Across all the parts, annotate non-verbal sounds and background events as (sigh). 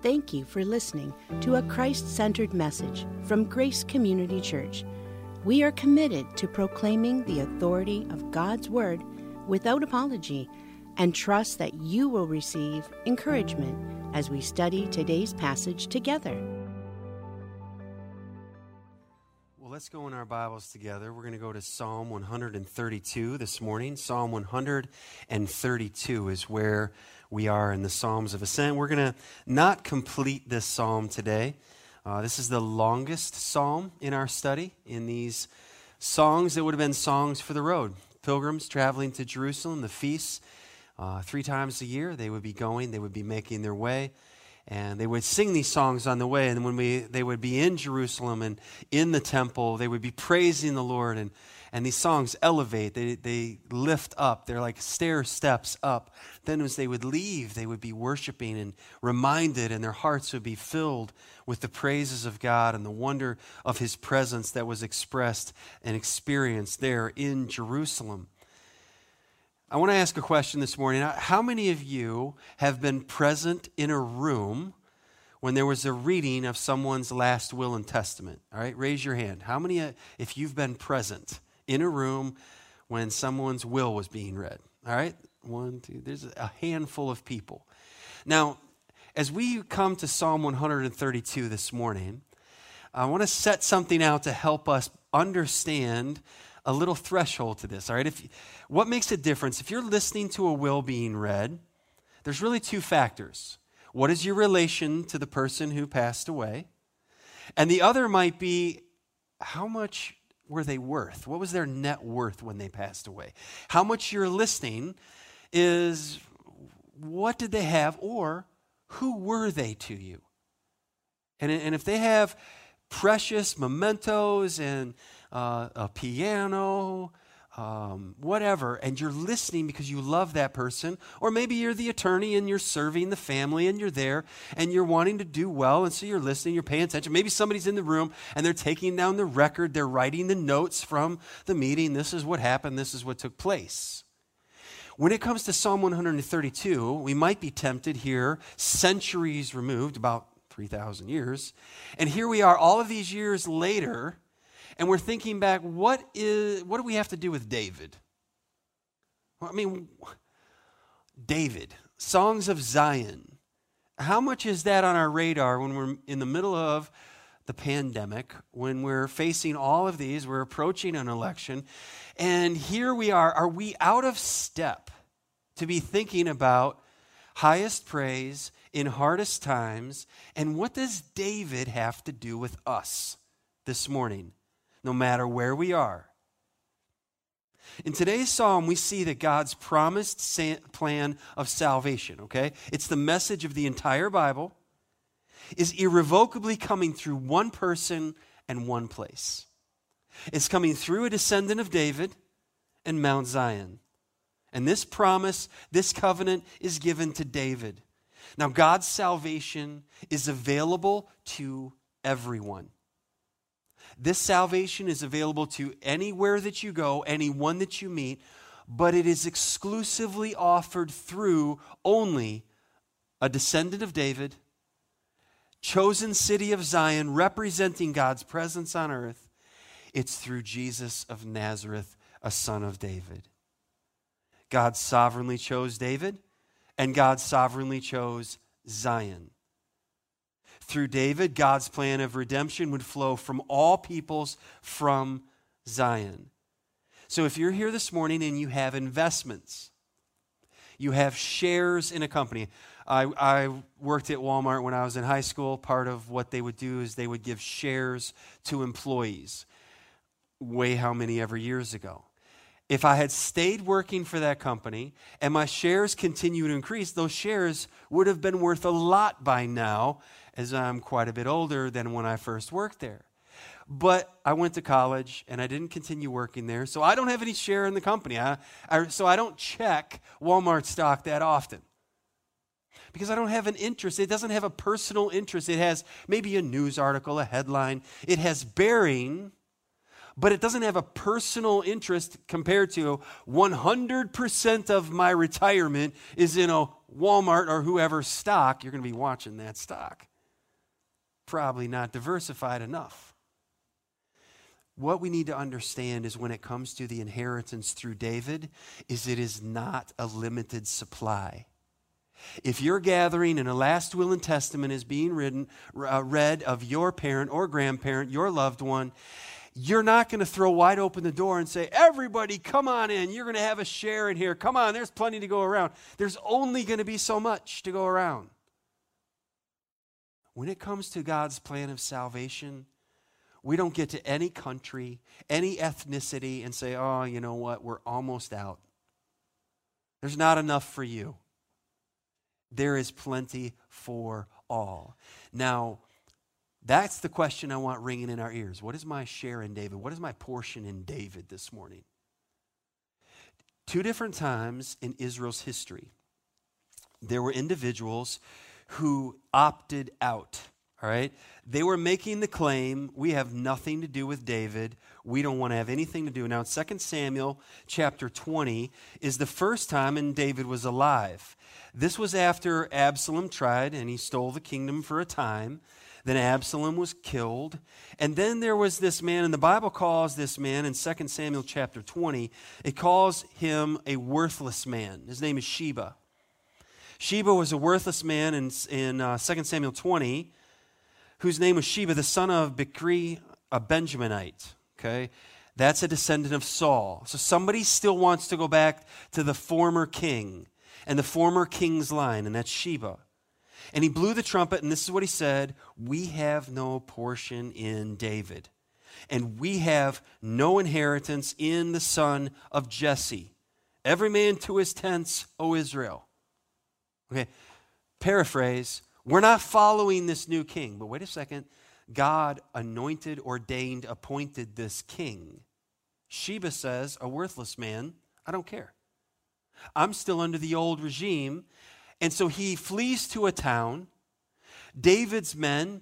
Thank you for listening to a Christ centered message from Grace Community Church. We are committed to proclaiming the authority of God's Word without apology and trust that you will receive encouragement as we study today's passage together. Let's go in our Bibles together. We're going to go to Psalm 132 this morning. Psalm 132 is where we are in the Psalms of Ascent. We're going to not complete this psalm today. Uh, this is the longest psalm in our study. In these songs, that would have been songs for the road. Pilgrims traveling to Jerusalem, the feasts, uh, three times a year, they would be going, they would be making their way and they would sing these songs on the way. And when we they would be in jerusalem and in the temple they would be praising the lord. And and these songs elevate. They, they lift up. They're like stair steps up. Then as they would leave they would be worshiping and reminded and their hearts would be filled with the praises of god and the wonder of his presence that was expressed and experienced there in jerusalem I want to ask a question this morning. How many of you have been present in a room when there was a reading of someone's last will and testament? All right, raise your hand. How many, uh, if you've been present in a room when someone's will was being read? All right, one, two, there's a handful of people. Now, as we come to Psalm 132 this morning, I want to set something out to help us understand a little threshold to this, all right? If, what makes a difference? If you're listening to a will being read, there's really two factors. What is your relation to the person who passed away? And the other might be how much were they worth? What was their net worth when they passed away? How much you're listening is what did they have or who were they to you? And, and if they have precious mementos and uh, a piano, um, whatever, and you're listening because you love that person, or maybe you're the attorney and you're serving the family and you're there and you're wanting to do well, and so you're listening, you're paying attention. Maybe somebody's in the room and they're taking down the record, they're writing the notes from the meeting. This is what happened, this is what took place. When it comes to Psalm 132, we might be tempted here, centuries removed, about 3,000 years, and here we are all of these years later and we're thinking back, what is what do we have to do with David? I mean, David, Songs of Zion. How much is that on our radar when we're in the middle of the pandemic, when we're facing all of these, we're approaching an election, and here we are. Are we out of step to be thinking about highest praise in hardest times? And what does David have to do with us this morning? No matter where we are. In today's psalm, we see that God's promised plan of salvation, okay? It's the message of the entire Bible, is irrevocably coming through one person and one place. It's coming through a descendant of David and Mount Zion. And this promise, this covenant is given to David. Now, God's salvation is available to everyone. This salvation is available to anywhere that you go, anyone that you meet, but it is exclusively offered through only a descendant of David, chosen city of Zion, representing God's presence on earth. It's through Jesus of Nazareth, a son of David. God sovereignly chose David, and God sovereignly chose Zion. Through David, God's plan of redemption would flow from all peoples from Zion. So if you're here this morning and you have investments, you have shares in a company. I, I, worked at Walmart when I was in high school. Part of what they would do is they would give shares to employees. Way how many ever years ago. If I had stayed working for that company and my shares continued to increase, those shares would have been worth a lot by now as I'm quite a bit older than when I first worked there. But I went to college and I didn't continue working there, so I don't have any share in the company. I, I, so I don't check Walmart stock that often because I don't have an interest. It doesn't have a personal interest. It has maybe a news article, a headline. It has bearing, but it doesn't have a personal interest compared to 100% of my retirement is in a Walmart or whoever stock. You're going to be watching that stock. Probably not diversified enough. What we need to understand is when it comes to the inheritance through David is it is not a limited supply. If you're gathering and a last will and testament is being written, uh, read of your parent or grandparent, your loved one, you're not going to throw wide open the door and say, Everybody, come on in. You're going to have a share in here. Come on, there's plenty to go around. There's only going to be so much to go around. When it comes to God's plan of salvation, we don't get to any country, any ethnicity, and say, Oh, you know what? We're almost out. There's not enough for you. There is plenty for all. Now, that's the question I want ringing in our ears. What is my share in David? What is my portion in David this morning? Two different times in Israel's history, there were individuals who opted out. All right? They were making the claim, we have nothing to do with David. We don't want to have anything to do. Now, in 2 Samuel chapter 20 is the first time when David was alive. This was after Absalom tried and he stole the kingdom for a time. Then Absalom was killed. And then there was this man, and the Bible calls this man in 2 Samuel chapter 20, it calls him a worthless man. His name is Sheba. Sheba was a worthless man in, in uh, 2 Samuel 20, whose name was Sheba, the son of Bichri, a Benjaminite. Okay? That's a descendant of Saul. So somebody still wants to go back to the former king and the former king's line, and that's Sheba. And he blew the trumpet, and this is what he said We have no portion in David, and we have no inheritance in the son of Jesse. Every man to his tents, O Israel. Okay, paraphrase we're not following this new king, but wait a second. God anointed, ordained, appointed this king. Sheba says, a worthless man, I don't care. I'm still under the old regime, and so he flees to a town. David's men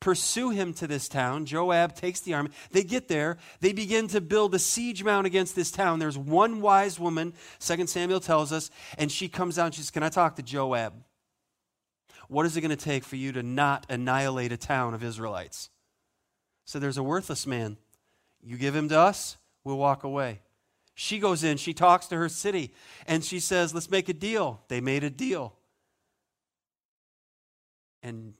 pursue him to this town. Joab takes the army. They get there. They begin to build a siege mount against this town. There's one wise woman, Second Samuel tells us, and she comes out and she says, Can I talk to Joab? What is it going to take for you to not annihilate a town of Israelites? So there's a worthless man. You give him to us, we'll walk away. She goes in, she talks to her city, and she says, Let's make a deal. They made a deal. And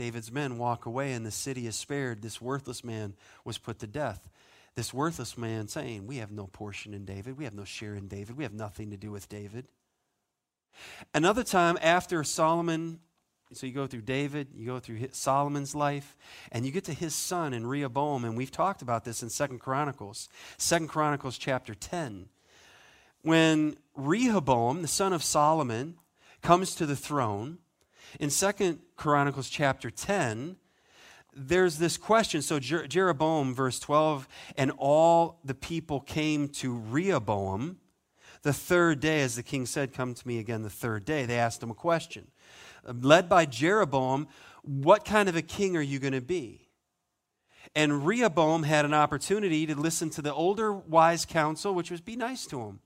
David's men walk away, and the city is spared. This worthless man was put to death. This worthless man saying, We have no portion in David. We have no share in David. We have nothing to do with David. Another time after Solomon so you go through David, you go through Solomon's life, and you get to his son in Rehoboam, and we've talked about this in Second Chronicles, Second Chronicles chapter 10. When Rehoboam, the son of Solomon, comes to the throne, in Second Chronicles chapter 10, there's this question. So Jer- Jeroboam, verse 12, and all the people came to Rehoboam the third day, as the king said, Come to me again the third day. They asked him a question led by Jeroboam, what kind of a king are you going to be? And Rehoboam had an opportunity to listen to the older wise counsel, which was be nice to him.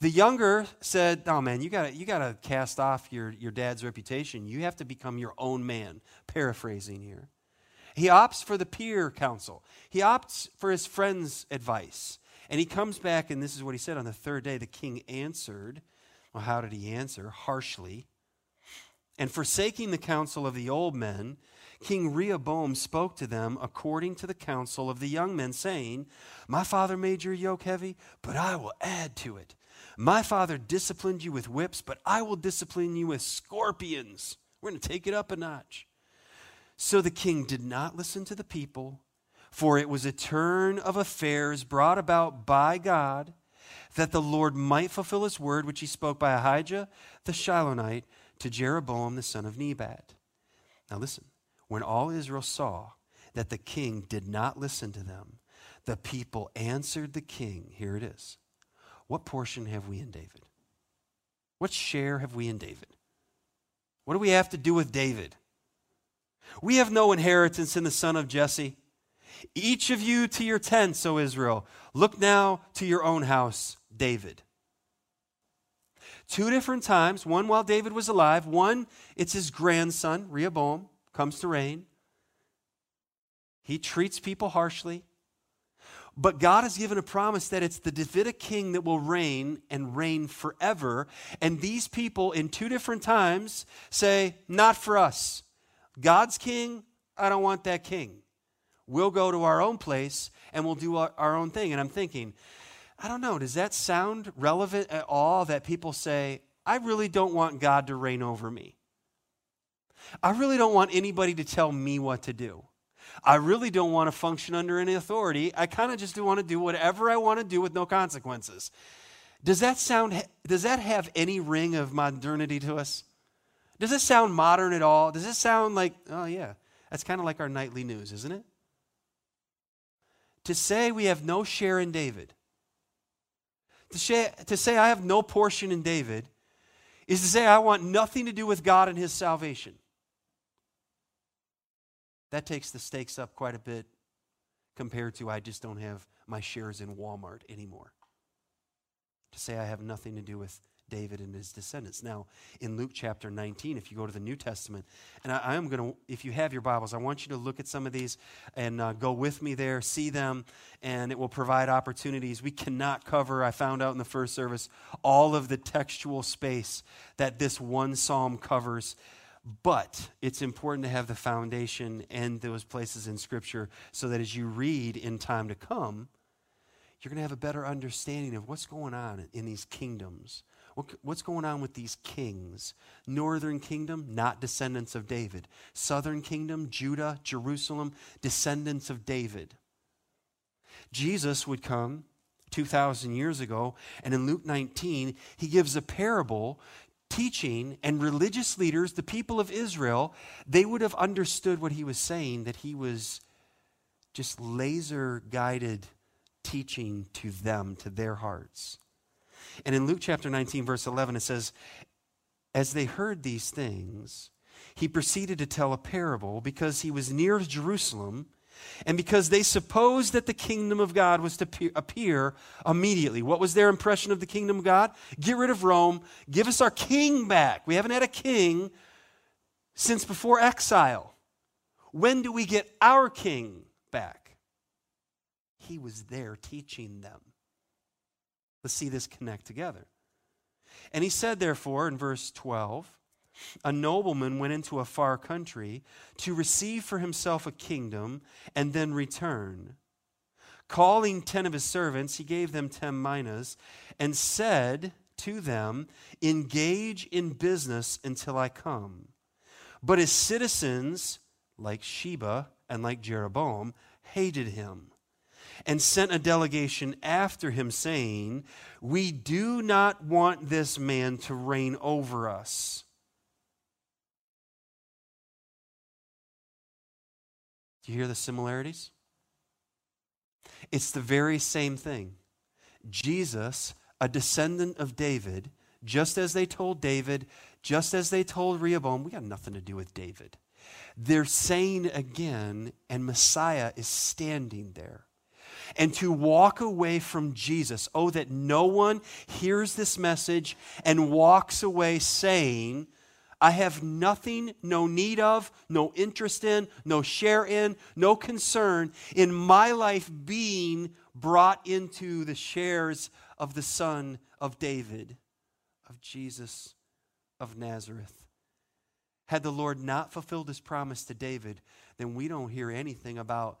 The younger said, Oh man, you gotta, you gotta cast off your, your dad's reputation. You have to become your own man. Paraphrasing here. He opts for the peer counsel, he opts for his friend's advice. And he comes back, and this is what he said on the third day. The king answered. Well, how did he answer? Harshly. And forsaking the counsel of the old men, King Rehoboam spoke to them according to the counsel of the young men, saying, My father made your yoke heavy, but I will add to it. My father disciplined you with whips, but I will discipline you with scorpions. We're going to take it up a notch. So the king did not listen to the people, for it was a turn of affairs brought about by God that the Lord might fulfill his word, which he spoke by Ahijah the Shilonite to Jeroboam the son of Nebat. Now listen, when all Israel saw that the king did not listen to them, the people answered the king. Here it is. What portion have we in David? What share have we in David? What do we have to do with David? We have no inheritance in the son of Jesse. Each of you to your tents, O Israel. Look now to your own house, David. Two different times, one while David was alive, one, it's his grandson, Rehoboam, comes to reign. He treats people harshly. But God has given a promise that it's the Davidic king that will reign and reign forever. And these people, in two different times, say, Not for us. God's king, I don't want that king. We'll go to our own place and we'll do our, own thing. And I'm thinking, I don't know, does that sound relevant at all that people say, I really don't want God to reign over me? I really don't want anybody to tell me what to do. I really don't want to function under any authority. I kind of just do want to do whatever I want to do with no consequences. Does that sound does that have any ring of modernity to us? Does it sound modern at all? Does it sound like, oh yeah, that's kind of like our nightly news, isn't it? To say we have no share in David, to to say I have no portion in David, is to say I want nothing to do with God and his salvation. That takes the stakes up quite a bit compared to I just don't have my shares in Walmart anymore. To say I have nothing to do with David and his descendants. Now, in Luke chapter 19, if you go to the New Testament, and I, I am going to, if you have your Bibles, I want you to look at some of these and uh, go with me there, see them, and it will provide opportunities. We cannot cover, I found out in the first service, all of the textual space that this one psalm covers. But it's important to have the foundation and those places in Scripture so that as you read in time to come, you're going to have a better understanding of what's going on in these kingdoms. what's going on with these kings? Northern kingdom, not descendants of David. Southern kingdom, Judah, Jerusalem, descendants of David. Jesus would come 2,000 years ago, and in Luke 19, he gives a parable teaching and religious leaders, the people of Israel, they would have understood what he was saying, that he was just laser guided teaching to them, to their hearts. And in Luke chapter 19, verse 11, it says, As they heard these things, he proceeded to tell a parable because he was near Jerusalem and because they supposed that the kingdom of God was to appear immediately. What was their impression of the kingdom of God? Get rid of Rome, give us our king back. We haven't had a king since before exile. When do we get our king back? He was there teaching them. Let's see this connect together. And he said, therefore, in verse 12, a nobleman went into a far country to receive for himself a kingdom and then return. Calling ten of his servants, he gave them ten minas and said to them, Engage in business until I come. But his citizens, like Sheba and like Jeroboam, hated him and sent a delegation after him, saying, We do not want this man to reign over us. Do you hear the similarities? It's the very same thing. Jesus, a descendant of David, just as they told David, just as they told Rehoboam, we got nothing to do with David. They're saying again, and Messiah is standing there. And to walk away from Jesus, oh, that no one hears this message and walks away saying, I have nothing, no need of, no interest in, no share in, no concern in my life being brought into the shares of the Son of David, of Jesus of Nazareth. Had the Lord not fulfilled his promise to David, then we don't hear anything about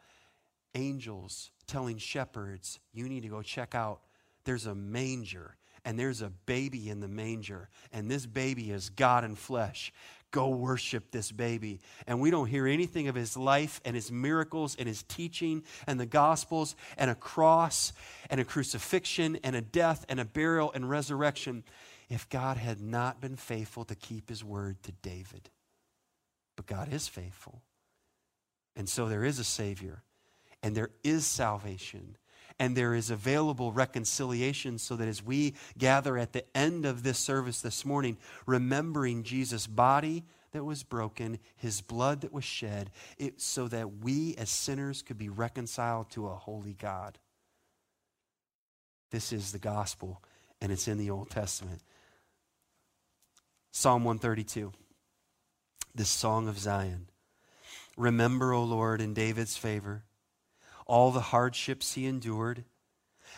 angels telling shepherds, you need to go check out, there's a manger and there's a baby in the manger, and this baby is God in flesh. Go worship this baby. And we don't hear anything of his life and his miracles and his teaching and the gospels and a cross and a crucifixion and a death and a burial and resurrection if God had not been faithful to keep his word to David. But God is faithful. And so there is a Savior, and there is salvation, and there is available reconciliation so that as we gather at the end of this service this morning, remembering Jesus' body, that was broken, his blood that was shed, it, so that we as sinners could be reconciled to a holy God. This is the gospel, and it's in the Old Testament. Psalm 132, this song of Zion. Remember, O Lord, in David's favor, all the hardships he endured,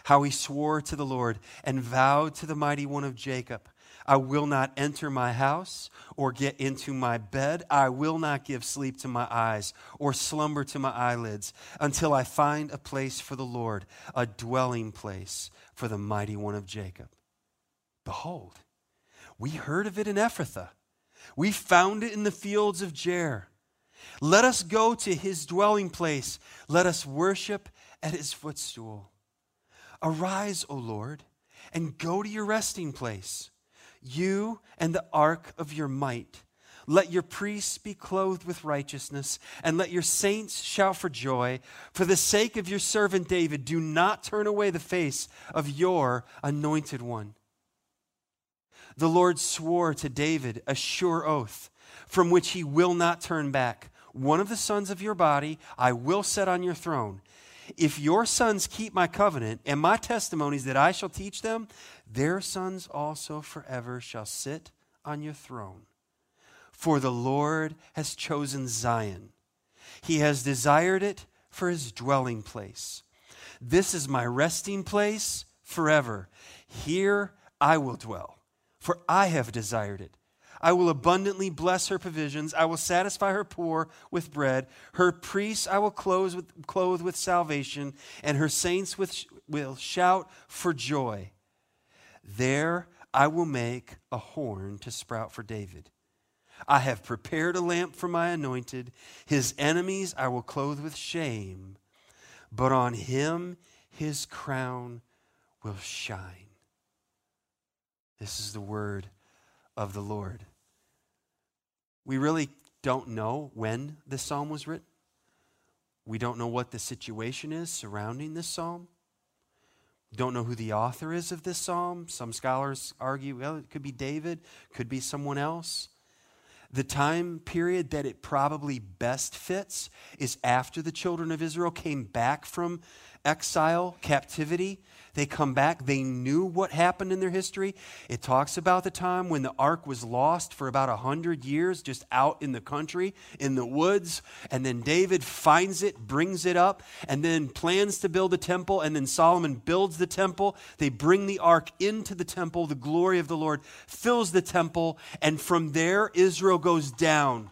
how he swore to the Lord and vowed to the mighty one of Jacob. I will not enter my house or get into my bed. I will not give sleep to my eyes or slumber to my eyelids until I find a place for the Lord, a dwelling place for the mighty one of Jacob. Behold, we heard of it in Ephrathah. We found it in the fields of Jaar. Let us go to his dwelling place. Let us worship at his footstool. Arise, O Lord, and go to your resting place you and the ark of your might. Let your priests be clothed with righteousness, and let your saints shout for joy. For the sake of your servant David, do not turn away the face of your anointed one. The Lord swore to David a sure oath, from which he will not turn back. One of the sons of your body I will set on your throne. If your sons keep my covenant and my testimonies that I shall teach them, their sons also forever shall sit on your throne. For the Lord has chosen Zion, He has desired it for His dwelling place. This is my resting place forever. Here I will dwell, for I have desired it. I will abundantly bless her provisions. I will satisfy her poor with bread. Her priests I will clothe with, clothe with salvation, and her saints with, will shout for joy. There I will make a horn to sprout for David. I have prepared a lamp for my anointed. His enemies I will clothe with shame, but on him his crown will shine. This is the word of the Lord. We really don't know when this psalm was written. We don't know what the situation is surrounding this psalm. Don't know who the author is of this psalm. Some scholars argue, well, it could be David, could be someone else. The time period that it probably best fits is after the children of Israel came back from exile, captivity. They come back. They knew what happened in their history. It talks about the time when the ark was lost for about a hundred years, just out in the country, in the woods. And then David finds it, brings it up, and then plans to build a temple. And then Solomon builds the temple. They bring the ark into the temple. The glory of the Lord fills the temple. And from there, Israel goes down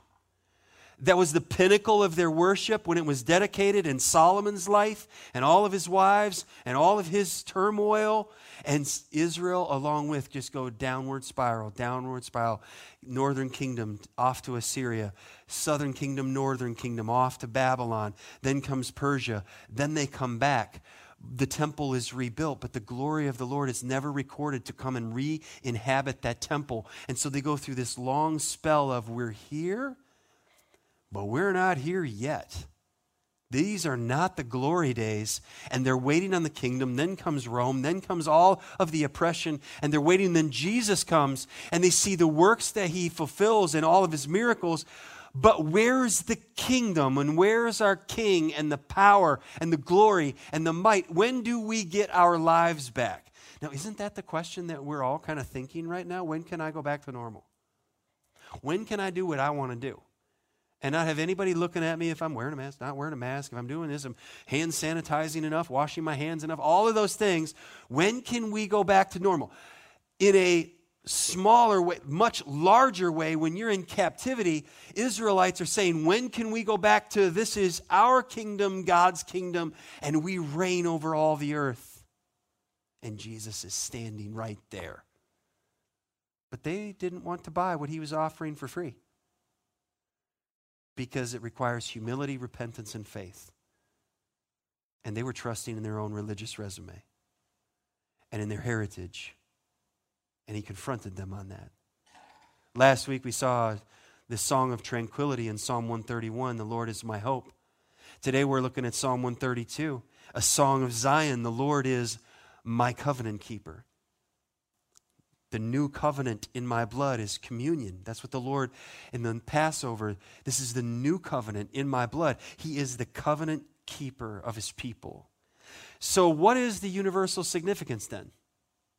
that was the pinnacle of their worship when it was dedicated in Solomon's life and all of his wives and all of his turmoil. And Israel, along with, just go downward spiral, downward spiral. Northern kingdom off to Assyria, southern kingdom, northern kingdom off to Babylon. Then comes Persia. Then they come back the temple is rebuilt, but the glory of the Lord is never recorded to come and re inhabit that temple. And so they go through this long spell of we're here, but we're not here yet. These are not the glory days, and they're waiting on the kingdom. Then comes Rome, then comes all of the oppression, and they're waiting. Then Jesus comes, and they see the works that he fulfills and all of his miracles. But where's the kingdom, and where's our king, and the power, and the glory, and the might? When do we get our lives back? Now, isn't that the question that we're all kind of thinking right now? When can I go back to normal? When can I do what I want to do? And not have anybody looking at me if I'm wearing a mask, not wearing a mask, if I'm doing this, I'm hand sanitizing enough, washing my hands enough, all of those things. When can we go back to normal? In a smaller way, much larger way, when you're in captivity, Israelites are saying, When can we go back to this is our kingdom, God's kingdom, and we reign over all the earth? And Jesus is standing right there. But they didn't want to buy what he was offering for free because it requires humility, repentance, and faith. And they were trusting in their own religious resume and in their heritage. And he confronted them on that. Last week we saw this song of tranquility in Psalm 131 The Lord is my hope. Today we're looking at Psalm 132, a song of Zion. The Lord is my covenant keeper. The new covenant in my blood is communion. That's what the Lord in the Passover, this is the new covenant in my blood. He is the covenant keeper of his people. So, what is the universal significance then?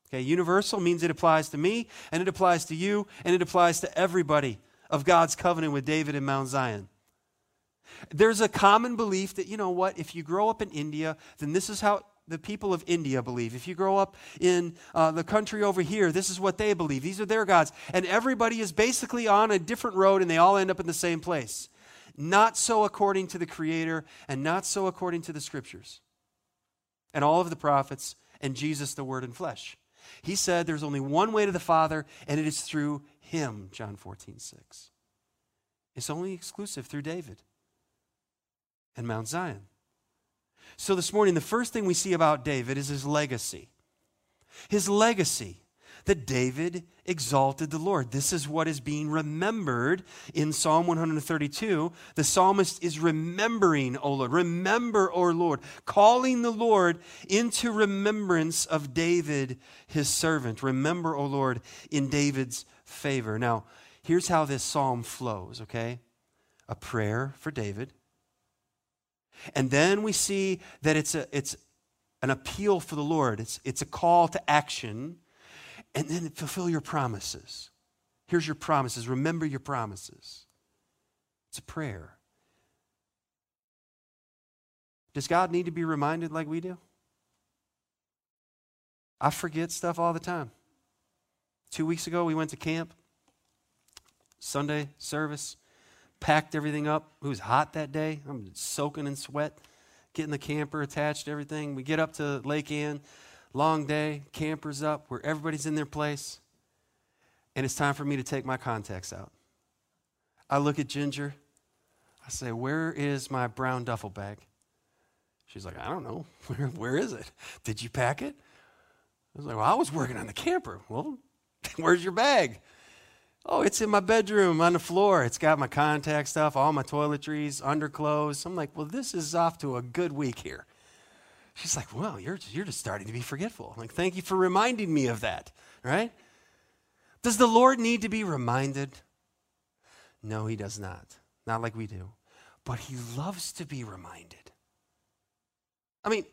Okay, universal means it applies to me, and it applies to you, and it applies to everybody of God's covenant with David in Mount Zion. There's a common belief that, you know what, if you grow up in India, then this is how the people of India believe. If you grow up in uh, the country over here, this is what they believe. These are their gods. And everybody is basically on a different road and they all end up in the same place. Not so according to the Creator and not so according to the Scriptures and all of the prophets and Jesus, the Word in flesh. He said there's only one way to the Father, and it is through Him, John 14, 6. It's only exclusive through David and Mount Zion. So this morning, the first thing we see about David is his legacy. His legacy that David exalted the Lord. This is what is being remembered in Psalm 132. The psalmist is remembering, O Lord. Remember, O Lord, calling the Lord into remembrance of David, his servant. Remember, O Lord, in David's favor. Now, here's how this psalm flows, okay? A prayer for David. And then we see that it's, a, it's an appeal for the Lord, it's, it's a call to action and then fulfill your promises. Here's your promises. Remember your promises. It's a prayer. Does God need to be reminded like we do? I forget stuff all the time. Two weeks ago, we went to camp, Sunday service, packed everything up. It was hot that day. I'm soaking in sweat, getting the camper attached, everything. We get up to Lake Ann. Long day, campers up, where everybody's in their place, and it's time for me to take my contacts out. I look at Ginger. I say, Where is my brown duffel bag? She's like, I don't know. (laughs) Where, where is it? Did you pack it? I was like, Well, I was working on the camper. Well, (laughs) where's your bag? Oh, it's in my bedroom on the floor. It's got my contact stuff, all my toiletries, underclothes. I'm like, Well, this is off to a good week here. She's like, well, you're, you're just starting to be forgetful. I'm like, thank you for reminding me of that, right? Does the Lord need to be reminded? No, he does not. Not like we do. But he loves to be reminded. I mean,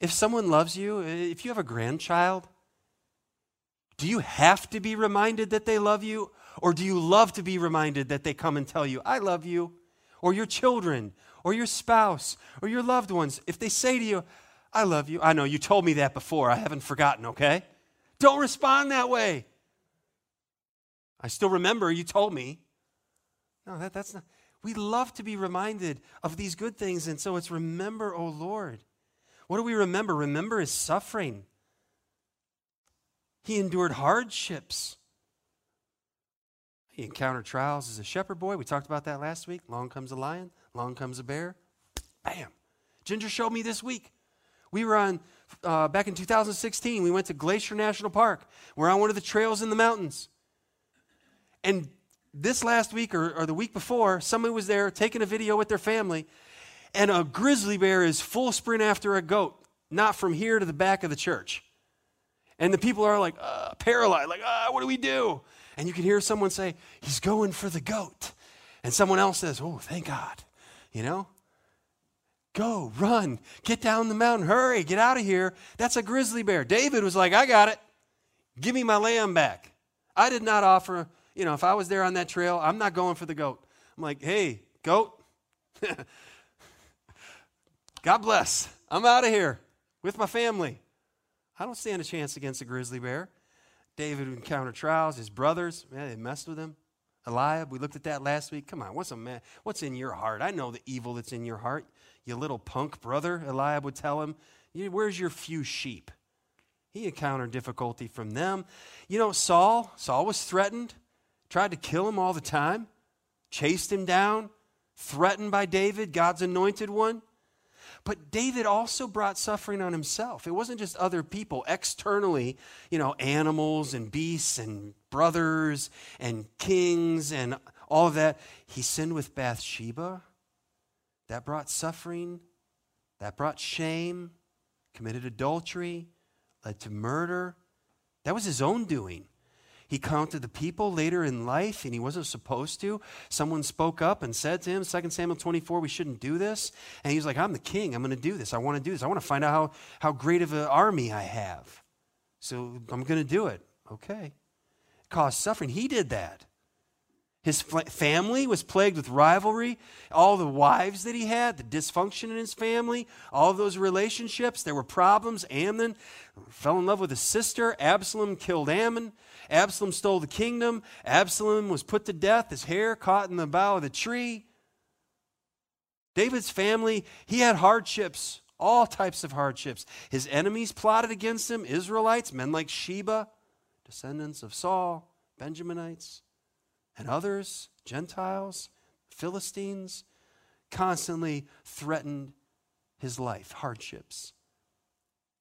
if someone loves you, if you have a grandchild, do you have to be reminded that they love you? Or do you love to be reminded that they come and tell you, I love you? Or your children, or your spouse, or your loved ones, if they say to you, I love you. I know you told me that before. I haven't forgotten, okay? Don't respond that way. I still remember you told me. No, that, that's not. We love to be reminded of these good things, and so it's remember, O oh Lord. What do we remember? Remember his suffering. He endured hardships. He encountered trials as a shepherd boy. We talked about that last week. Long comes a lion, long comes a bear. Bam. Ginger showed me this week. We were on, uh, back in 2016, we went to Glacier National Park. We're on one of the trails in the mountains. And this last week or, or the week before, somebody was there taking a video with their family, and a grizzly bear is full sprint after a goat, not from here to the back of the church. And the people are like uh, paralyzed, like, ah, what do we do? And you can hear someone say, he's going for the goat. And someone else says, oh, thank God. You know? Go, run, get down the mountain, hurry, get out of here. That's a grizzly bear. David was like, I got it. Give me my lamb back. I did not offer, you know, if I was there on that trail, I'm not going for the goat. I'm like, hey, goat, (laughs) God bless. I'm out of here with my family. I don't stand a chance against a grizzly bear. David encountered trials. His brothers, man, they messed with him. Eliab, we looked at that last week. Come on, what's a man? What's in your heart? I know the evil that's in your heart you little punk brother, Eliab would tell him. Where's your few sheep? He encountered difficulty from them. You know, Saul, Saul was threatened, tried to kill him all the time, chased him down, threatened by David, God's anointed one. But David also brought suffering on himself. It wasn't just other people externally, you know, animals and beasts and brothers and kings and all of that. He sinned with Bathsheba. That brought suffering, that brought shame, committed adultery, led to murder. That was his own doing. He counted the people later in life, and he wasn't supposed to. Someone spoke up and said to him, 2 Samuel 24, we shouldn't do this. And he's like, I'm the king. I'm going to do this. I want to do this. I want to find out how, how great of an army I have. So I'm going to do it. Okay. Caused suffering. He did that. His family was plagued with rivalry. All the wives that he had, the dysfunction in his family, all those relationships, there were problems. Amnon fell in love with his sister. Absalom killed Amnon. Absalom stole the kingdom. Absalom was put to death, his hair caught in the bough of the tree. David's family, he had hardships, all types of hardships. His enemies plotted against him Israelites, men like Sheba, descendants of Saul, Benjaminites and others, Gentiles, Philistines, constantly threatened his life, hardships.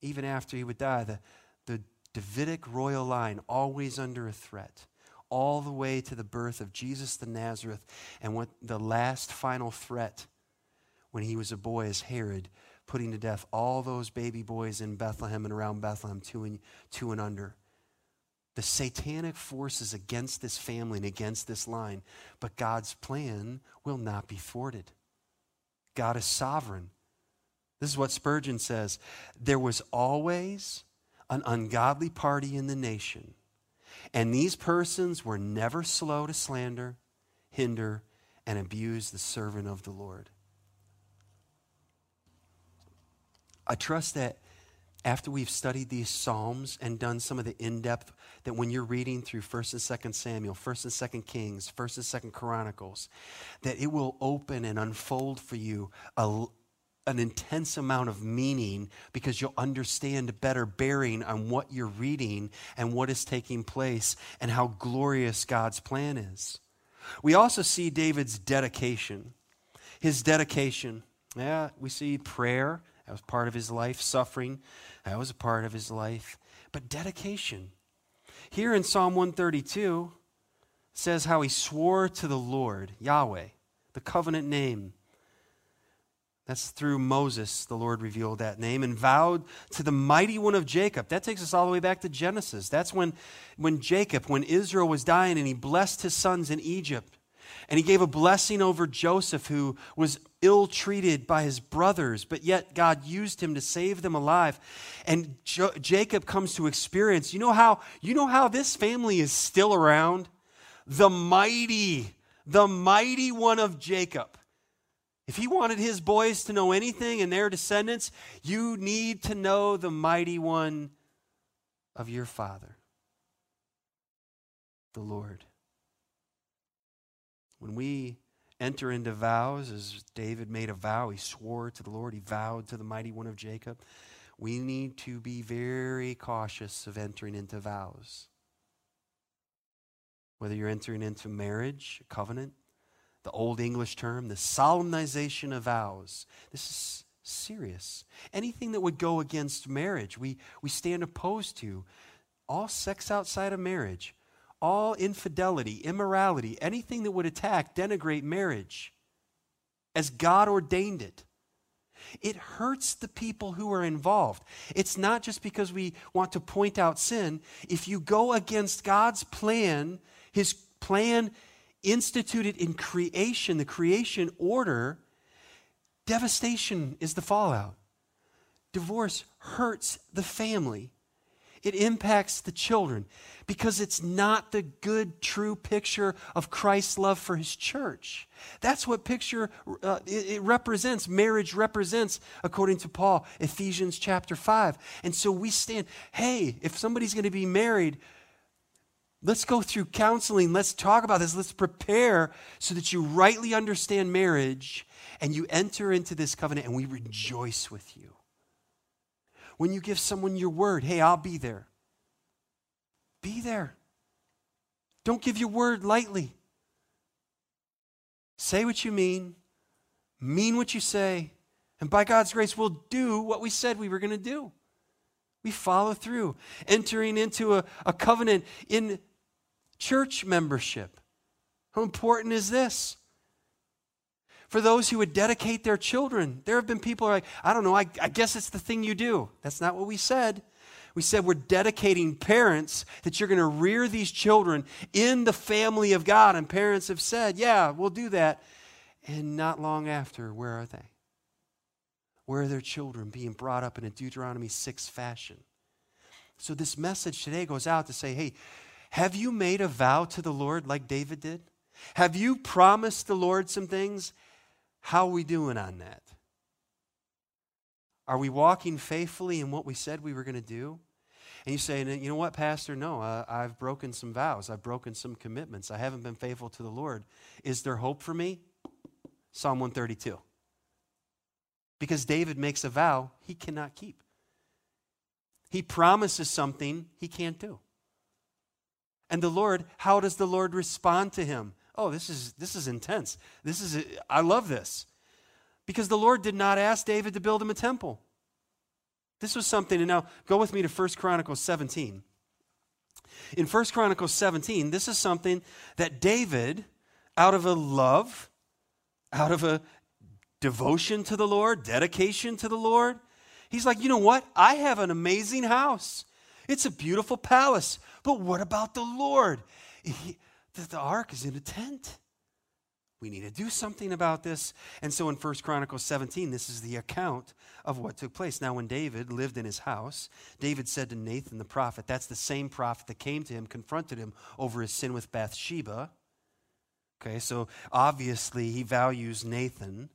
Even after he would die, the, the Davidic royal line always under a threat, all the way to the birth of Jesus the Nazareth, and what the last final threat when he was a boy is Herod putting to death all those baby boys in Bethlehem and around Bethlehem, two and, two and under the satanic forces against this family and against this line, but God's plan will not be thwarted. God is sovereign. This is what Spurgeon says there was always an ungodly party in the nation, and these persons were never slow to slander, hinder, and abuse the servant of the Lord. I trust that after we've studied these Psalms and done some of the in depth, that when you're reading through 1st and 2nd Samuel, 1st and 2nd Kings, 1st and 2nd Chronicles, that it will open and unfold for you a, an intense amount of meaning because you'll understand better bearing on what you're reading and what is taking place and how glorious God's plan is. We also see David's dedication. His dedication. Yeah, we see prayer. That was part of his life. Suffering. That was a part of his life. But dedication. Here in Psalm 132 says how he swore to the Lord, Yahweh, the covenant name. That's through Moses, the Lord revealed that name and vowed to the mighty one of Jacob. That takes us all the way back to Genesis. That's when, when Jacob, when Israel was dying and he blessed his sons in Egypt. And he gave a blessing over Joseph, who was ill treated by his brothers, but yet God used him to save them alive. And jo- Jacob comes to experience you know, how, you know how this family is still around? The mighty, the mighty one of Jacob. If he wanted his boys to know anything and their descendants, you need to know the mighty one of your father, the Lord. When we enter into vows, as David made a vow, he swore to the Lord, he vowed to the mighty one of Jacob. We need to be very cautious of entering into vows. Whether you're entering into marriage, covenant, the old English term, the solemnization of vows. This is serious. Anything that would go against marriage, we, we stand opposed to. All sex outside of marriage, all infidelity, immorality, anything that would attack, denigrate marriage as God ordained it. It hurts the people who are involved. It's not just because we want to point out sin. If you go against God's plan, His plan instituted in creation, the creation order, devastation is the fallout. Divorce hurts the family, it impacts the children because it's not the good, true picture of Christ's love for his church. That's what picture uh, it, it represents. Marriage represents, according to Paul, Ephesians chapter 5. And so we stand, hey, if somebody's going to be married, let's go through counseling. Let's talk about this. Let's prepare so that you rightly understand marriage and you enter into this covenant and we rejoice with you. When you give someone your word, hey, I'll be there. Be there. Don't give your word lightly. Say what you mean, mean what you say, and by God's grace, we'll do what we said we were going to do. We follow through, entering into a, a covenant in church membership. How important is this? For those who would dedicate their children, there have been people are like, I don't know, I, I guess it's the thing you do. That's not what we said. We said we're dedicating parents that you're going to rear these children in the family of God. And parents have said, yeah, we'll do that. And not long after, where are they? Where are their children being brought up in a Deuteronomy 6 fashion? So, this message today goes out to say, hey, have you made a vow to the Lord like David did? Have you promised the Lord some things? How are we doing on that? Are we walking faithfully in what we said we were going to do? And you say, you know what, Pastor? No, I've broken some vows. I've broken some commitments. I haven't been faithful to the Lord. Is there hope for me? Psalm 132. Because David makes a vow he cannot keep. He promises something he can't do. And the Lord, how does the Lord respond to him? Oh, this is this is intense. This is I love this. Because the Lord did not ask David to build him a temple. This was something, and now go with me to 1 Chronicles 17. In 1 Chronicles 17, this is something that David, out of a love, out of a devotion to the Lord, dedication to the Lord, he's like, you know what? I have an amazing house. It's a beautiful palace. But what about the Lord? He, the, the ark is in a tent. We need to do something about this. And so in 1 Chronicles 17, this is the account of what took place. Now, when David lived in his house, David said to Nathan the prophet, that's the same prophet that came to him, confronted him over his sin with Bathsheba. Okay, so obviously he values Nathan.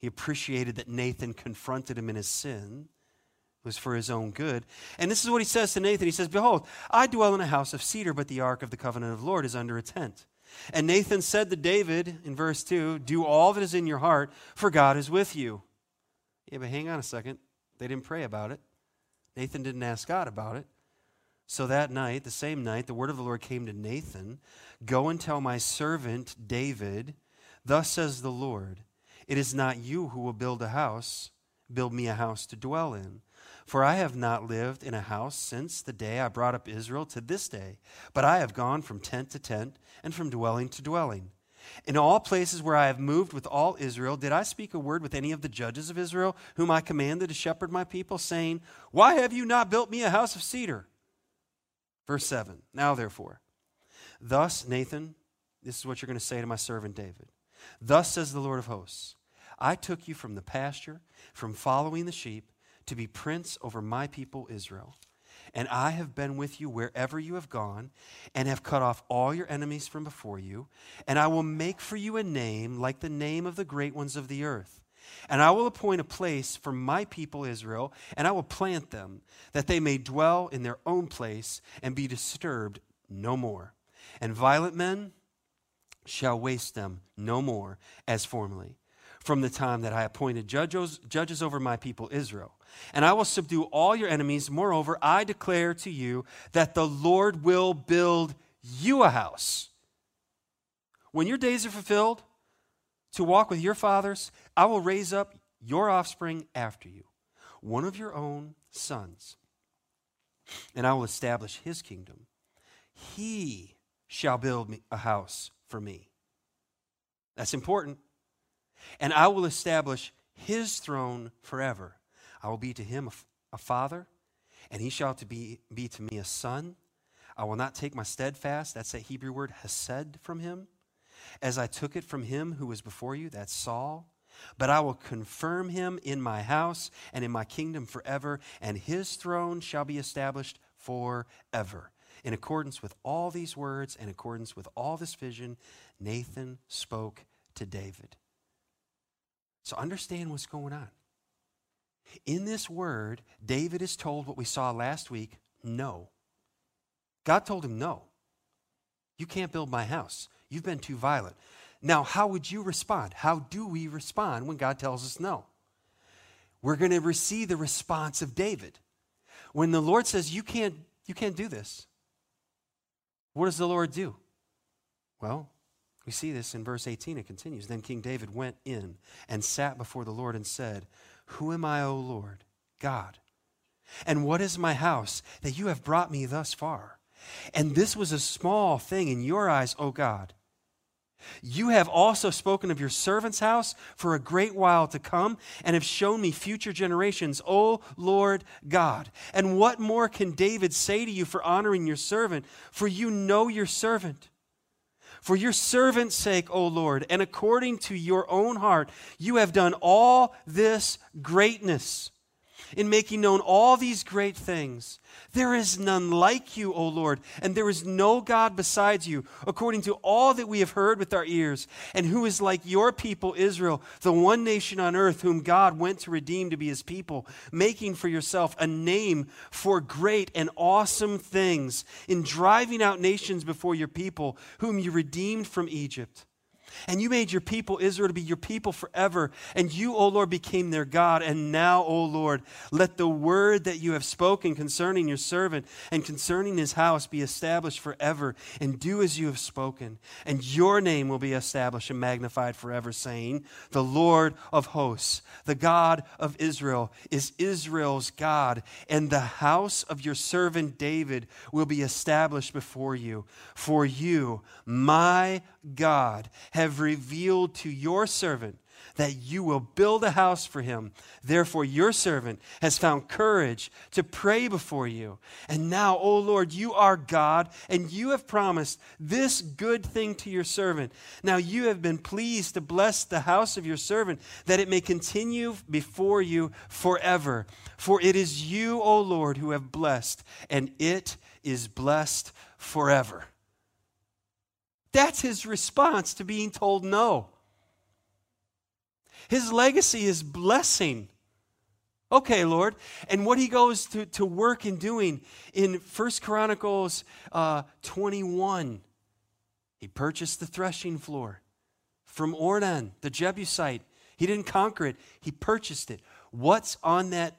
He appreciated that Nathan confronted him in his sin. Was for his own good. And this is what he says to Nathan. He says, Behold, I dwell in a house of cedar, but the ark of the covenant of the Lord is under a tent. And Nathan said to David in verse 2 Do all that is in your heart, for God is with you. Yeah, but hang on a second. They didn't pray about it. Nathan didn't ask God about it. So that night, the same night, the word of the Lord came to Nathan Go and tell my servant David, Thus says the Lord, It is not you who will build a house, build me a house to dwell in. For I have not lived in a house since the day I brought up Israel to this day, but I have gone from tent to tent and from dwelling to dwelling. In all places where I have moved with all Israel, did I speak a word with any of the judges of Israel, whom I commanded to shepherd my people, saying, Why have you not built me a house of cedar? Verse 7 Now therefore, thus, Nathan, this is what you're going to say to my servant David. Thus says the Lord of hosts I took you from the pasture, from following the sheep to be prince over my people Israel. And I have been with you wherever you have gone, and have cut off all your enemies from before you. And I will make for you a name like the name of the great ones of the earth. And I will appoint a place for my people Israel, and I will plant them, that they may dwell in their own place and be disturbed no more. And violent men shall waste them no more as formerly, from the time that I appointed judges, over my people Israel and I will subdue all your enemies. Moreover, I declare to you that the Lord will build you a house. When your days are fulfilled to walk with your fathers, I will raise up your offspring after you, one of your own sons, and I will establish his kingdom. He shall build me a house for me. That's important. And I will establish his throne forever. I will be to him a, father, and he shall to be, be to me a son. I will not take my steadfast, that's that Hebrew word, hesed, from him, as I took it from him who was before you, that's Saul. But I will confirm him in my house and in my kingdom forever, and his throne shall be established forever. In accordance with all these words, in accordance with all this vision, Nathan spoke to David. So understand what's going on. In this word, David is told what we saw last week no. God told him, No. You can't build my house. You've been too violent. Now, how would you respond? How do we respond when God tells us no? We're going to receive the response of David. When the Lord says, You can't, you can't do this, what does the Lord do? Well, we see this in verse 18. It continues. Then King David went in and sat before the Lord and said, who am I, O Lord? God. And what is my house that you have brought me thus far? And this was a small thing in your eyes, O God. You have also spoken of your servant's house for a great while to come, and have shown me future generations, O Lord God. And what more can David say to you for honoring your servant? For you know your servant. For your servant's sake, O Lord, and according to your own heart, you have done all this greatness in making known all these great things. There is none like you, O Lord, and there is no God besides you, according to all that we have heard with our ears. And who is like your people, Israel, the one nation on earth whom God went to redeem to be his people, making for yourself a name for great and awesome things, in driving out nations before your people, whom you redeemed from Egypt. And you made your people, Israel, to be your people forever. And you, O Lord, became their God. And now, O Lord, let the word that you have spoken concerning your servant and concerning his house be established forever. And do as you have spoken. And your name will be established and magnified forever, saying, The Lord of hosts, the God of Israel, is Israel's God. And the house of your servant David will be established before you. For you, my God, have revealed to your servant that you will build a house for him. Therefore, your servant has found courage to pray before you. And now, O Lord, you are God, and you have promised this good thing to your servant. Now, you have been pleased to bless the house of your servant, that it may continue before you forever. For it is you, O Lord, who have blessed, and it is blessed forever. That's his response to being told no. His legacy is blessing. Okay, Lord. And what he goes to, to work in doing in First Chronicles uh, 21, he purchased the threshing floor from Ornan, the Jebusite. He didn't conquer it, he purchased it. What's on that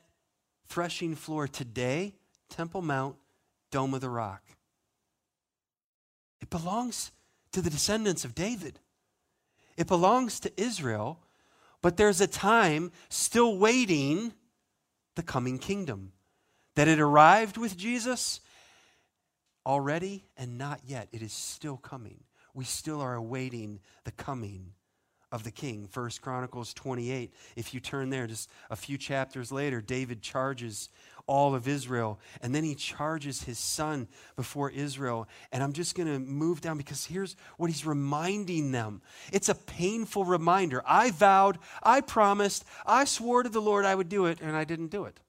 threshing floor today? Temple Mount, Dome of the Rock. It belongs to the descendants of David. It belongs to Israel, but there's a time still waiting the coming kingdom. That it arrived with Jesus already and not yet. It is still coming. We still are awaiting the coming of the king. First Chronicles 28. If you turn there just a few chapters later, David charges all of Israel. And then he charges his son before Israel. And I'm just going to move down because here's what he's reminding them. It's a painful reminder. I vowed, I promised, I swore to the Lord I would do it, and I didn't do it.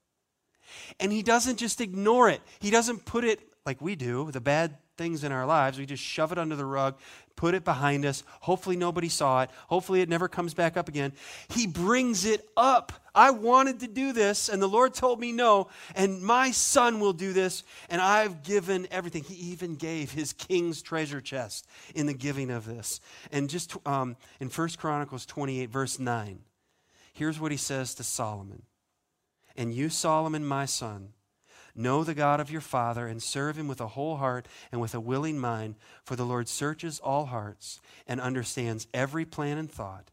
And he doesn't just ignore it, he doesn't put it like we do, the bad things in our lives. We just shove it under the rug, put it behind us. Hopefully, nobody saw it. Hopefully, it never comes back up again. He brings it up. I wanted to do this, and the Lord told me no, and my son will do this, and I've given everything. He even gave his king's treasure chest in the giving of this. And just um, in 1 Chronicles 28, verse 9, here's what he says to Solomon And you, Solomon, my son, Know the God of your father and serve him with a whole heart and with a willing mind, for the Lord searches all hearts and understands every plan and thought.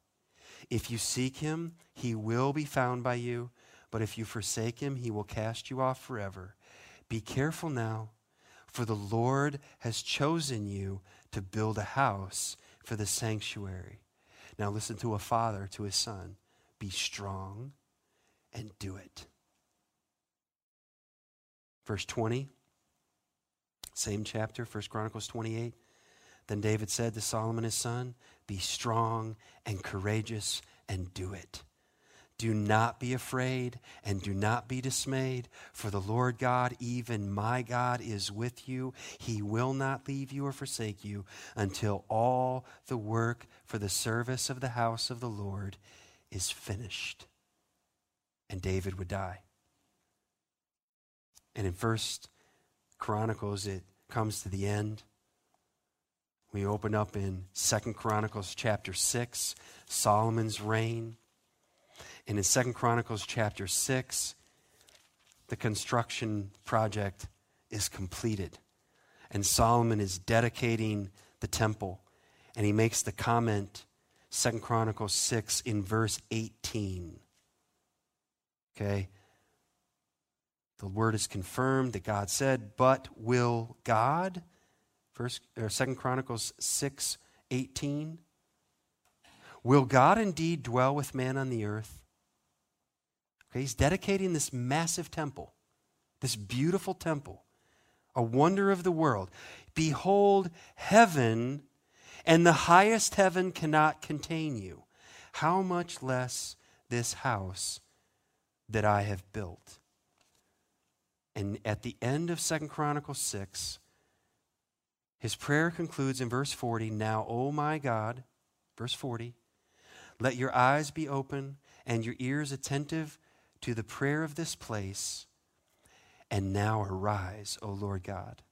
If you seek him, he will be found by you, but if you forsake him, he will cast you off forever. Be careful now, for the Lord has chosen you to build a house for the sanctuary. Now listen to a father to his son. Be strong and do it. Verse 20, same chapter, 1 Chronicles 28. Then David said to Solomon his son, Be strong and courageous and do it. Do not be afraid and do not be dismayed, for the Lord God, even my God, is with you. He will not leave you or forsake you until all the work for the service of the house of the Lord is finished. And David would die. And in First Chronicles, it comes to the end. We open up in Second Chronicles chapter 6, Solomon's reign. And in Second Chronicles chapter 6, the construction project is completed. And Solomon is dedicating the temple. And he makes the comment, Second Chronicles 6, in verse 18. Okay? The word is confirmed that God said, but will God? First or Second Chronicles 6, 18. Will God indeed dwell with man on the earth? Okay, he's dedicating this massive temple, this beautiful temple, a wonder of the world. Behold, heaven and the highest heaven cannot contain you. How much less this house that I have built? And at the end of Second Chronicles 6, his prayer concludes in verse 40 Now, O my God, verse 40, let your eyes be open and your ears attentive to the prayer of this place. And now arise, O Lord God,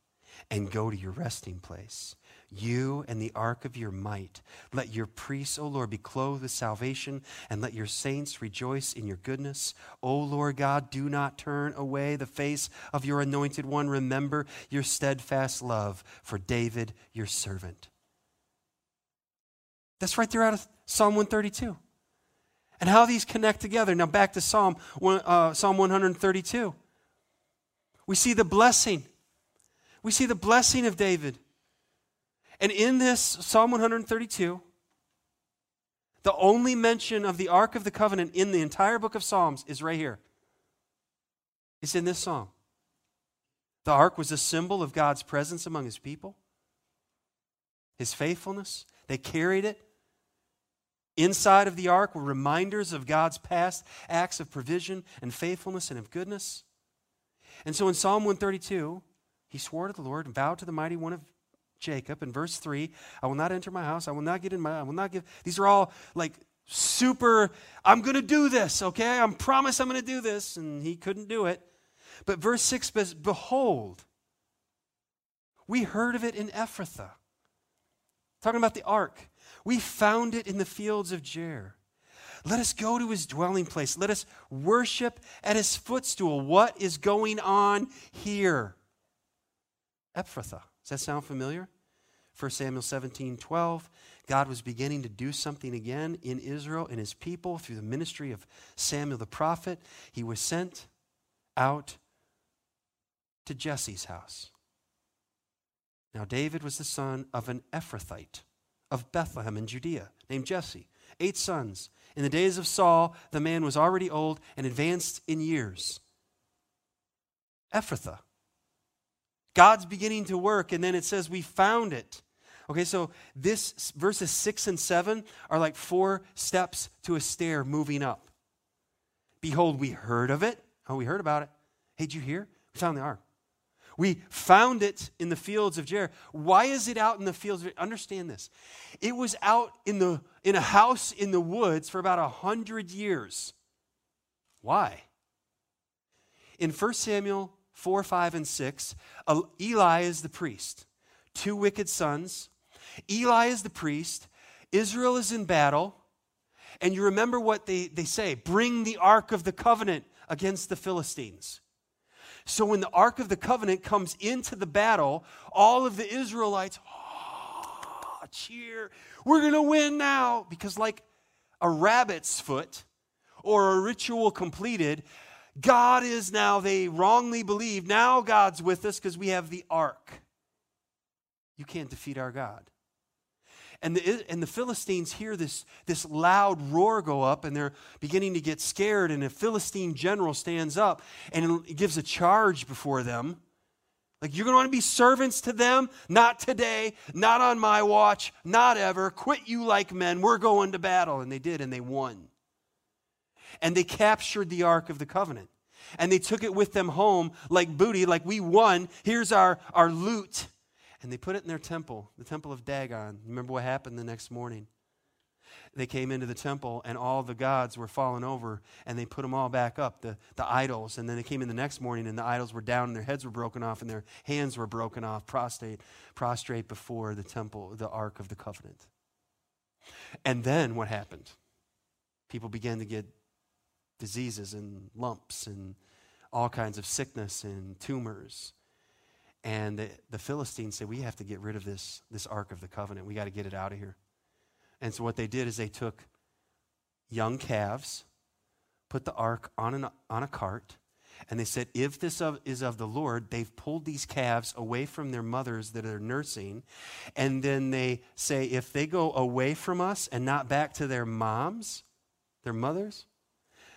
and go to your resting place you and the ark of your might. Let your priests, O Lord, be clothed with salvation, and let your saints rejoice in your goodness. O Lord God, do not turn away the face of your anointed one. Remember your steadfast love for David, your servant. That's right there out of Psalm 132. And how these connect together. Now back to Psalm, uh, Psalm 132. We see the blessing. We see the blessing of David. And in this Psalm 132, the only mention of the Ark of the Covenant in the entire book of Psalms is right here. It's in this psalm. The ark was a symbol of God's presence among his people, his faithfulness. They carried it. Inside of the ark were reminders of God's past acts of provision and faithfulness and of goodness. And so in Psalm 132, he swore to the Lord and vowed to the mighty one of Jacob in verse 3 I will not enter my house. I will not get in my, I will not give. These are all like super, I'm going to do this, okay? I'm promise I'm going to do this. And he couldn't do it. But verse 6 says, Behold, we heard of it in Ephrathah. Talking about the ark. We found it in the fields of Jaar. Let us go to his dwelling place. Let us worship at his footstool. What is going on here? Ephrathah. Does that sound familiar? 1 Samuel 17 12. God was beginning to do something again in Israel and his people through the ministry of Samuel the prophet. He was sent out to Jesse's house. Now, David was the son of an Ephrathite of Bethlehem in Judea named Jesse. Eight sons. In the days of Saul, the man was already old and advanced in years. Ephrathah God's beginning to work, and then it says we found it. Okay, so this verses six and seven are like four steps to a stair moving up. Behold, we heard of it. Oh, we heard about it. Hey, did you hear? We found the ark. We found it in the fields of Jaar. Why is it out in the fields? Understand this. It was out in, the, in a house in the woods for about a hundred years. Why? In 1 Samuel 4, 5, and 6, Eli is the priest. Two wicked sons. Eli is the priest. Israel is in battle. And you remember what they, they say bring the Ark of the Covenant against the Philistines. So when the Ark of the Covenant comes into the battle, all of the Israelites, oh, cheer, we're going to win now. Because, like a rabbit's foot or a ritual completed, God is now, they wrongly believe, now God's with us because we have the ark. You can't defeat our God. And the, and the Philistines hear this, this loud roar go up, and they're beginning to get scared. And a Philistine general stands up and gives a charge before them. Like, you're going to want to be servants to them? Not today, not on my watch, not ever. Quit you like men. We're going to battle. And they did, and they won and they captured the Ark of the Covenant. And they took it with them home like booty, like we won. Here's our, our loot. And they put it in their temple, the temple of Dagon. Remember what happened the next morning? They came into the temple and all the gods were fallen over and they put them all back up, the, the idols. And then they came in the next morning and the idols were down and their heads were broken off and their hands were broken off, prostrate, prostrate before the temple, the Ark of the Covenant. And then what happened? People began to get diseases and lumps and all kinds of sickness and tumors. And the, the Philistines said, We have to get rid of this, this Ark of the Covenant. We got to get it out of here. And so what they did is they took young calves, put the ark on, an, on a cart, And they said, If this of, is of the Lord, they've pulled these calves away from their mothers that are nursing. And then they say, If they go away from us and not back to their moms, their mothers,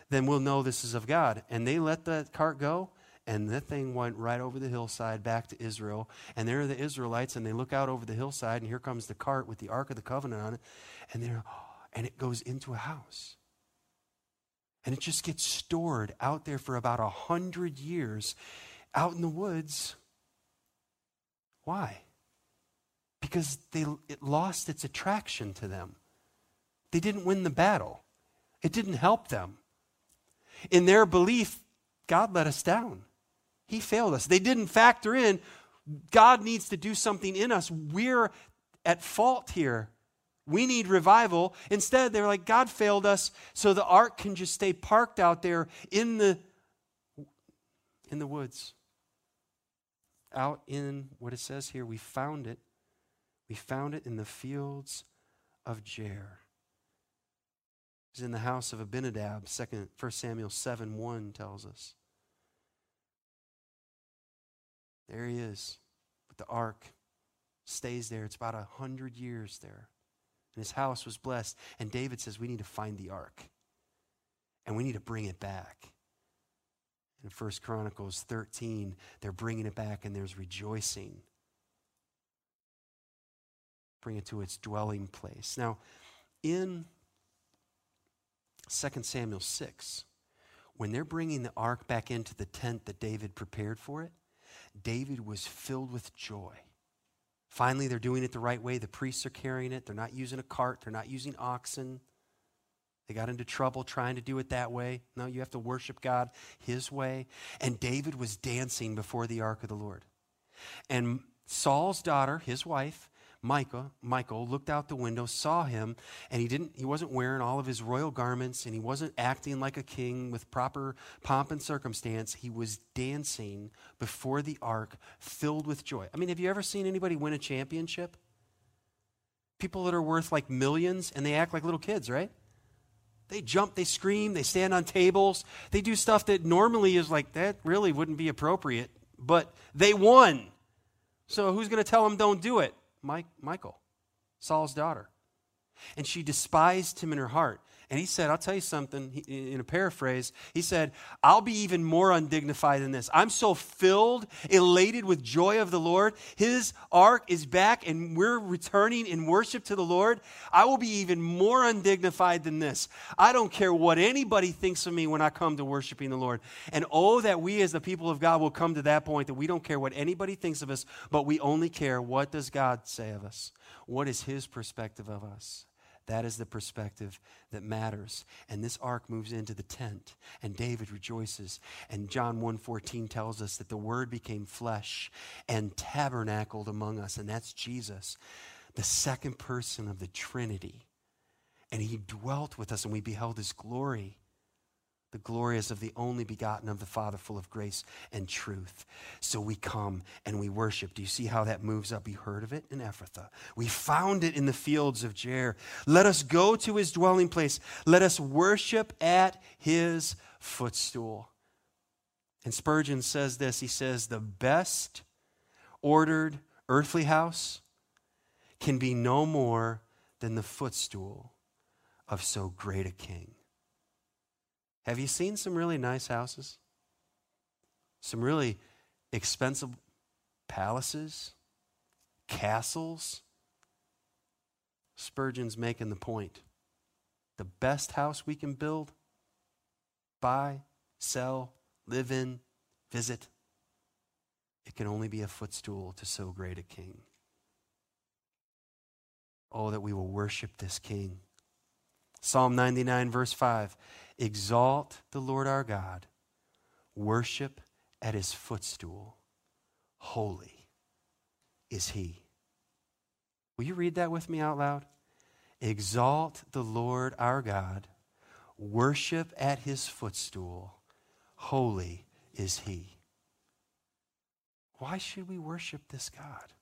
then we'll know this is of God. And they let the cart go, and the thing went right over the hillside back to Israel. And there are the Israelites, and they look out over the hillside, and here comes the cart with the Ark of the Covenant on it. And they're, and it goes into a house. And it just gets stored out there for about a hundred years out in the woods. Why? Because they, it lost its attraction to them. They didn't win the battle. It didn't help them. In their belief, God let us down. He failed us. They didn't factor in God needs to do something in us. We're at fault here. We need revival. Instead, they're like, God failed us, so the ark can just stay parked out there in the, in the woods. Out in what it says here, we found it. We found it in the fields of Jaar. Was in the house of Abinadab. Second, 1 Samuel 7 1 tells us. There he is. But the ark stays there. It's about a hundred years there. And his house was blessed. And David says, We need to find the ark. And we need to bring it back. In 1 Chronicles 13, they're bringing it back and there's rejoicing. Bring it to its dwelling place. Now, in 2 Samuel 6, when they're bringing the ark back into the tent that David prepared for it, David was filled with joy. Finally, they're doing it the right way. The priests are carrying it. They're not using a cart, they're not using oxen. They got into trouble trying to do it that way. No, you have to worship God his way. And David was dancing before the ark of the Lord. And Saul's daughter, his wife, Michal looked out the window, saw him, and he didn't he wasn't wearing all of his royal garments and he wasn't acting like a king with proper pomp and circumstance. He was dancing before the ark filled with joy. I mean, have you ever seen anybody win a championship? People that are worth like millions and they act like little kids, right? They jump, they scream, they stand on tables, they do stuff that normally is like that really wouldn't be appropriate, but they won. So who's going to tell them don't do it? Mike, Michal, Saul's daughter. And she despised him in her heart. And he said, I'll tell you something, in a paraphrase, he said, I'll be even more undignified than this. I'm so filled, elated with joy of the Lord. His ark is back and we're returning in worship to the Lord. I will be even more undignified than this. I don't care what anybody thinks of me when I come to worshiping the Lord. And oh, that we as the people of God will come to that point that we don't care what anybody thinks of us, but we only care what does God say of us? What is his perspective of us? That is the perspective that matters. And this ark moves into the tent, and David rejoices. And John 1:14 tells us that the word became flesh and tabernacled among us, and that's Jesus, the second person of the Trinity. And he dwelt with us, and we beheld his glory the glorious of the only begotten of the Father, full of grace and truth. So we come and we worship. Do you see how that moves up? We heard of it in Ephrathah. We found it in the fields of Jaar. Let us go to his dwelling place. Let us worship at his footstool. And Spurgeon says this he says, The best ordered earthly house can be no more than the footstool of so great a king. Have you seen some really nice houses? Some really expensive palaces, castles? Spurgeon's making the point. The best house we can build, buy, sell, live in, visit, it can only be a footstool to so great a king. Oh, that we will worship this king. Psalm 99, verse 5 Exalt the Lord our God, worship at his footstool. Holy is he. Will you read that with me out loud? Exalt the Lord our God, worship at his footstool. Holy is he. Why should we worship this God?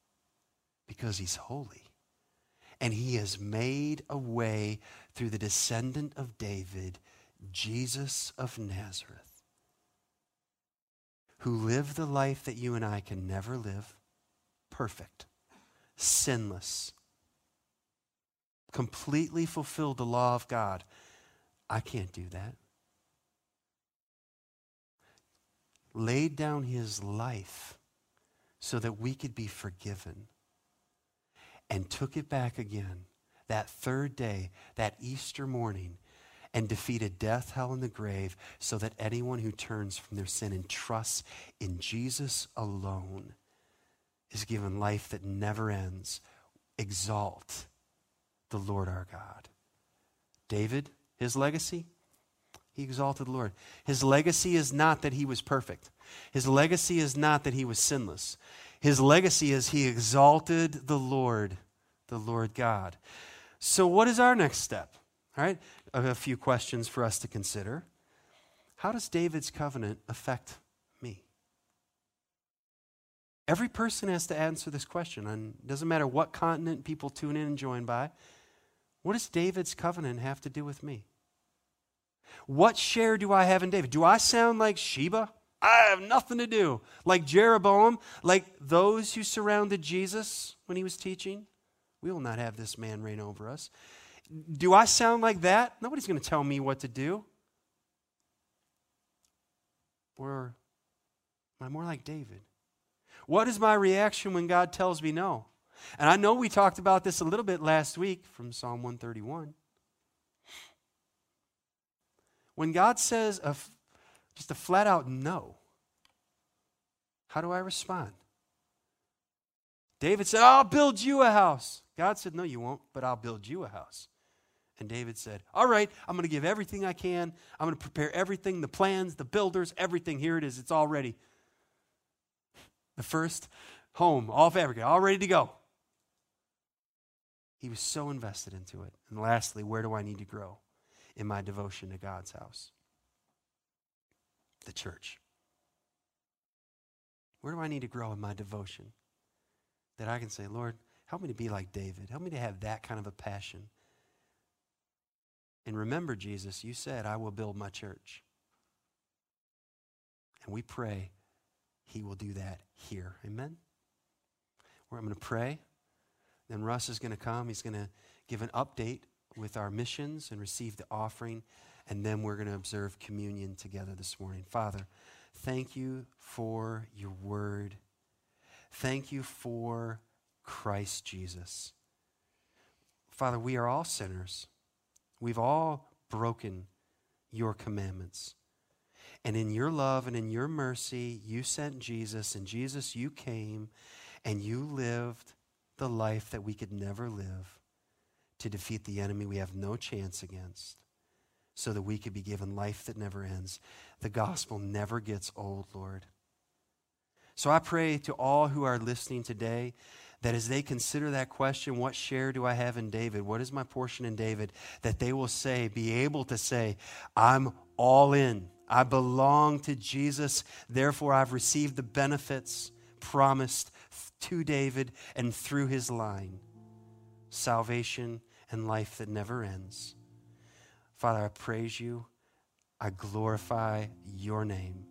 Because he's holy. And he has made a way through the descendant of David Jesus of Nazareth. who lived the life that you and I can never live perfect, sinless, completely fulfilled the law of God. I can't do that. Laid down his life so that we could be forgiven and took it back again that third day, that Easter morning, and defeated death, hell, and the grave so that anyone who turns from their sin and trusts in Jesus alone is given life that never ends. Exalt the Lord our God. David, his legacy, he exalted the Lord. His legacy is not that he was perfect. His legacy is not that he was sinless. His legacy is he exalted the Lord, the Lord God. So, what is our next step? All right, a few questions for us to consider. How does David's covenant affect me? Every person has to answer this question, and it doesn't matter what continent people tune in and join by. What does David's covenant have to do with me? What share do I have in David? Do I sound like Sheba? I have nothing to do. Like Jeroboam, like those who surrounded Jesus when he was teaching. We will not have this man reign over us. Do I sound like that? Nobody's going to tell me what to do. Or am I more like David? What is my reaction when God tells me no? And I know we talked about this a little bit last week from Psalm 131. When God says a, just a flat out no, how do I respond? David said, I'll build you a house. God said, No, you won't, but I'll build you a house. And David said, All right, I'm going to give everything I can. I'm going to prepare everything the plans, the builders, everything. Here it is. It's all ready. The first home, all of Africa, all ready to go. He was so invested into it. And lastly, where do I need to grow in my devotion to God's house? The church. Where do I need to grow in my devotion? That I can say, Lord, help me to be like David. Help me to have that kind of a passion. And remember, Jesus, you said, I will build my church. And we pray he will do that here. Amen? Where I'm going to pray. Then Russ is going to come. He's going to give an update with our missions and receive the offering. And then we're going to observe communion together this morning. Father, thank you for your word. Thank you for Christ Jesus. Father, we are all sinners. We've all broken your commandments. And in your love and in your mercy, you sent Jesus. And Jesus, you came and you lived the life that we could never live to defeat the enemy we have no chance against so that we could be given life that never ends. The gospel never gets old, Lord. So I pray to all who are listening today that as they consider that question, what share do I have in David? What is my portion in David? That they will say, be able to say, I'm all in. I belong to Jesus. Therefore, I've received the benefits promised to David and through his line salvation and life that never ends. Father, I praise you. I glorify your name.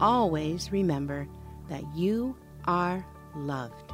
always remember that you are loved.